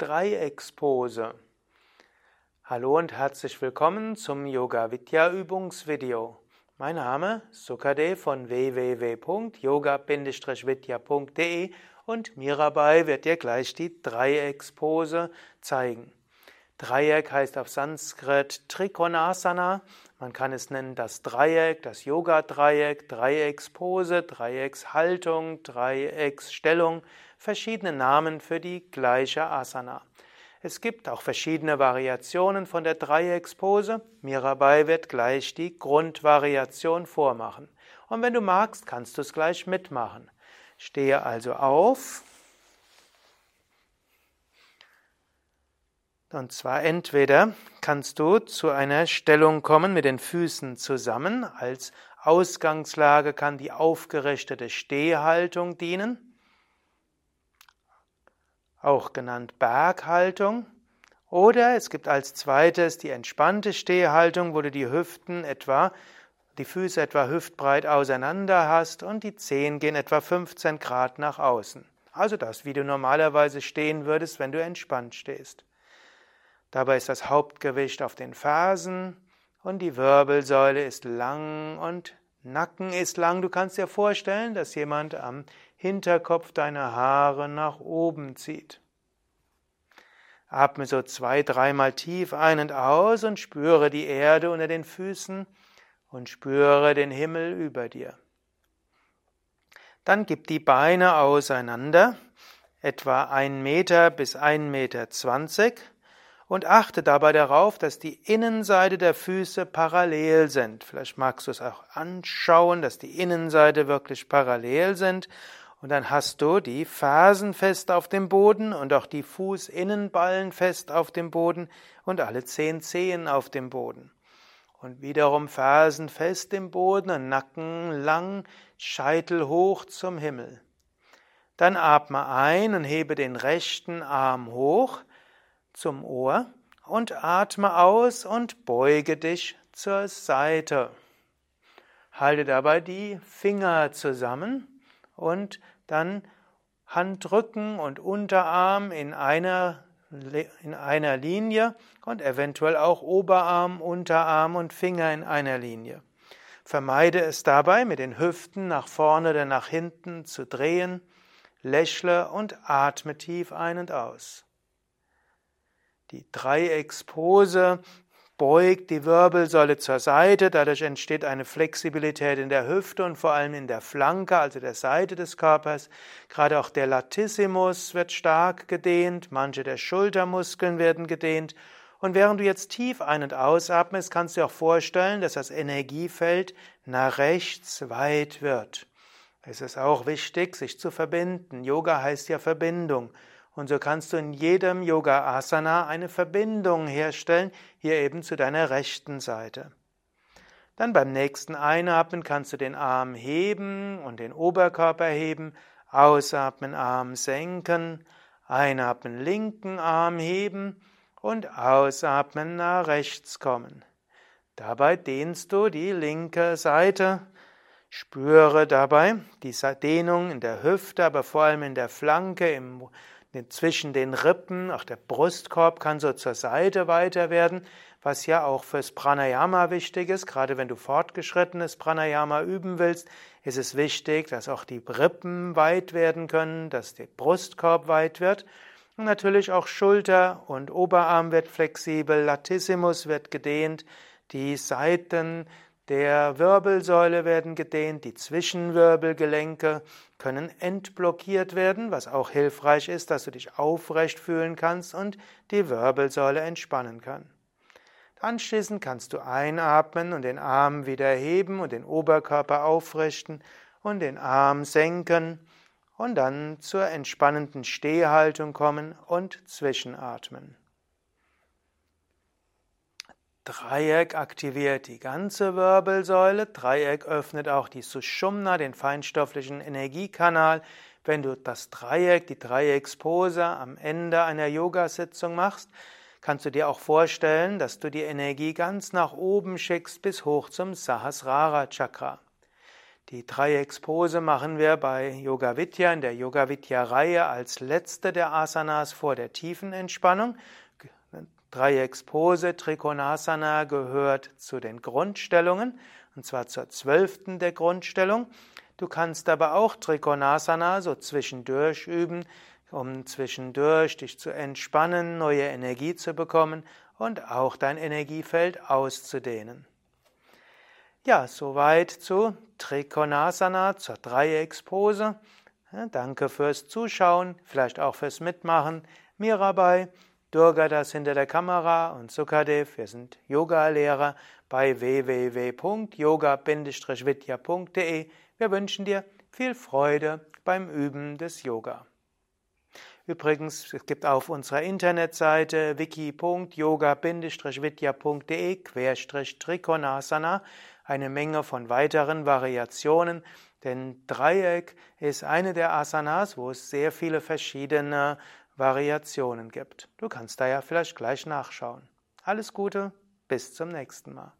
Dreieckspose. Hallo und herzlich willkommen zum Yoga Vidya Übungsvideo. Mein Name ist Sukadev von www.yoga-vidya.de und Mirabai wird dir gleich die Dreieckspose zeigen. Dreieck heißt auf Sanskrit Trikonasana. Man kann es nennen das Dreieck, das Yoga-Dreieck, Dreieckspose, Dreieckshaltung, Dreiecksstellung, verschiedene Namen für die gleiche Asana. Es gibt auch verschiedene Variationen von der Dreieckspose. Mirabai wird gleich die Grundvariation vormachen. Und wenn du magst, kannst du es gleich mitmachen. Stehe also auf, Und zwar entweder kannst du zu einer Stellung kommen mit den Füßen zusammen. Als Ausgangslage kann die aufgerichtete Stehhaltung dienen, auch genannt Berghaltung. Oder es gibt als zweites die entspannte Stehhaltung, wo du die Hüften etwa, die Füße etwa hüftbreit auseinander hast und die Zehen gehen etwa 15 Grad nach außen. Also das, wie du normalerweise stehen würdest, wenn du entspannt stehst. Dabei ist das Hauptgewicht auf den Fersen und die Wirbelsäule ist lang und Nacken ist lang. Du kannst dir vorstellen, dass jemand am Hinterkopf deine Haare nach oben zieht. Atme so zwei, dreimal tief ein und aus und spüre die Erde unter den Füßen und spüre den Himmel über dir. Dann gib die Beine auseinander, etwa ein Meter bis ein Meter zwanzig und achte dabei darauf, dass die Innenseite der Füße parallel sind. Vielleicht magst du es auch anschauen, dass die Innenseite wirklich parallel sind. Und dann hast du die Fersen fest auf dem Boden und auch die Fußinnenballen fest auf dem Boden und alle zehn Zehen auf dem Boden. Und wiederum Fersen fest im Boden und Nacken lang, Scheitel hoch zum Himmel. Dann atme ein und hebe den rechten Arm hoch zum Ohr und atme aus und beuge dich zur Seite. Halte dabei die Finger zusammen und dann Handrücken und Unterarm in einer, in einer Linie und eventuell auch Oberarm, Unterarm und Finger in einer Linie. Vermeide es dabei, mit den Hüften nach vorne oder nach hinten zu drehen. Lächle und atme tief ein und aus. Die Dreieckspose beugt die Wirbelsäule zur Seite, dadurch entsteht eine Flexibilität in der Hüfte und vor allem in der Flanke, also der Seite des Körpers. Gerade auch der Latissimus wird stark gedehnt, manche der Schultermuskeln werden gedehnt. Und während du jetzt tief ein- und ausatmest, kannst du dir auch vorstellen, dass das Energiefeld nach rechts weit wird. Es ist auch wichtig, sich zu verbinden. Yoga heißt ja Verbindung. Und so kannst du in jedem Yoga Asana eine Verbindung herstellen, hier eben zu deiner rechten Seite. Dann beim nächsten Einatmen kannst du den Arm heben und den Oberkörper heben, ausatmen, Arm senken, einatmen, linken Arm heben und ausatmen, nach rechts kommen. Dabei dehnst du die linke Seite. Spüre dabei die Dehnung in der Hüfte, aber vor allem in der Flanke, im zwischen den Rippen, auch der Brustkorb kann so zur Seite weiter werden, was ja auch fürs Pranayama wichtig ist. Gerade wenn du fortgeschrittenes Pranayama üben willst, ist es wichtig, dass auch die Rippen weit werden können, dass der Brustkorb weit wird. Und natürlich auch Schulter und Oberarm wird flexibel, Latissimus wird gedehnt, die Seiten der Wirbelsäule werden gedehnt, die Zwischenwirbelgelenke können entblockiert werden, was auch hilfreich ist, dass du dich aufrecht fühlen kannst und die Wirbelsäule entspannen kann. Anschließend kannst du einatmen und den Arm wieder heben und den Oberkörper aufrichten und den Arm senken und dann zur entspannenden Stehhaltung kommen und zwischenatmen. Dreieck aktiviert die ganze Wirbelsäule. Dreieck öffnet auch die Sushumna, den feinstofflichen Energiekanal. Wenn du das Dreieck, die Dreieckspose am Ende einer Yoga-Sitzung machst, kannst du dir auch vorstellen, dass du die Energie ganz nach oben schickst bis hoch zum Sahasrara Chakra. Die Dreieckspose machen wir bei Yoga Vidya in der Yoga Vidya Reihe als letzte der Asanas vor der tiefen Entspannung. Dreieckspose Trikonasana gehört zu den Grundstellungen und zwar zur zwölften der Grundstellung. Du kannst aber auch Trikonasana so zwischendurch üben, um zwischendurch dich zu entspannen, neue Energie zu bekommen und auch dein Energiefeld auszudehnen. Ja, soweit zu Trikonasana, zur Dreieckspose. danke fürs Zuschauen, vielleicht auch fürs Mitmachen. Mirabai, Durga das hinter der Kamera und Sukadev, wir sind Yoga-Lehrer bei www.yoga-vidya.de. Wir wünschen dir viel Freude beim Üben des Yoga. Übrigens, es gibt auf unserer Internetseite wiki.yoga-vidya.de-trikonasana eine Menge von weiteren Variationen, denn Dreieck ist eine der Asanas, wo es sehr viele verschiedene Variationen gibt. Du kannst da ja vielleicht gleich nachschauen. Alles Gute, bis zum nächsten Mal.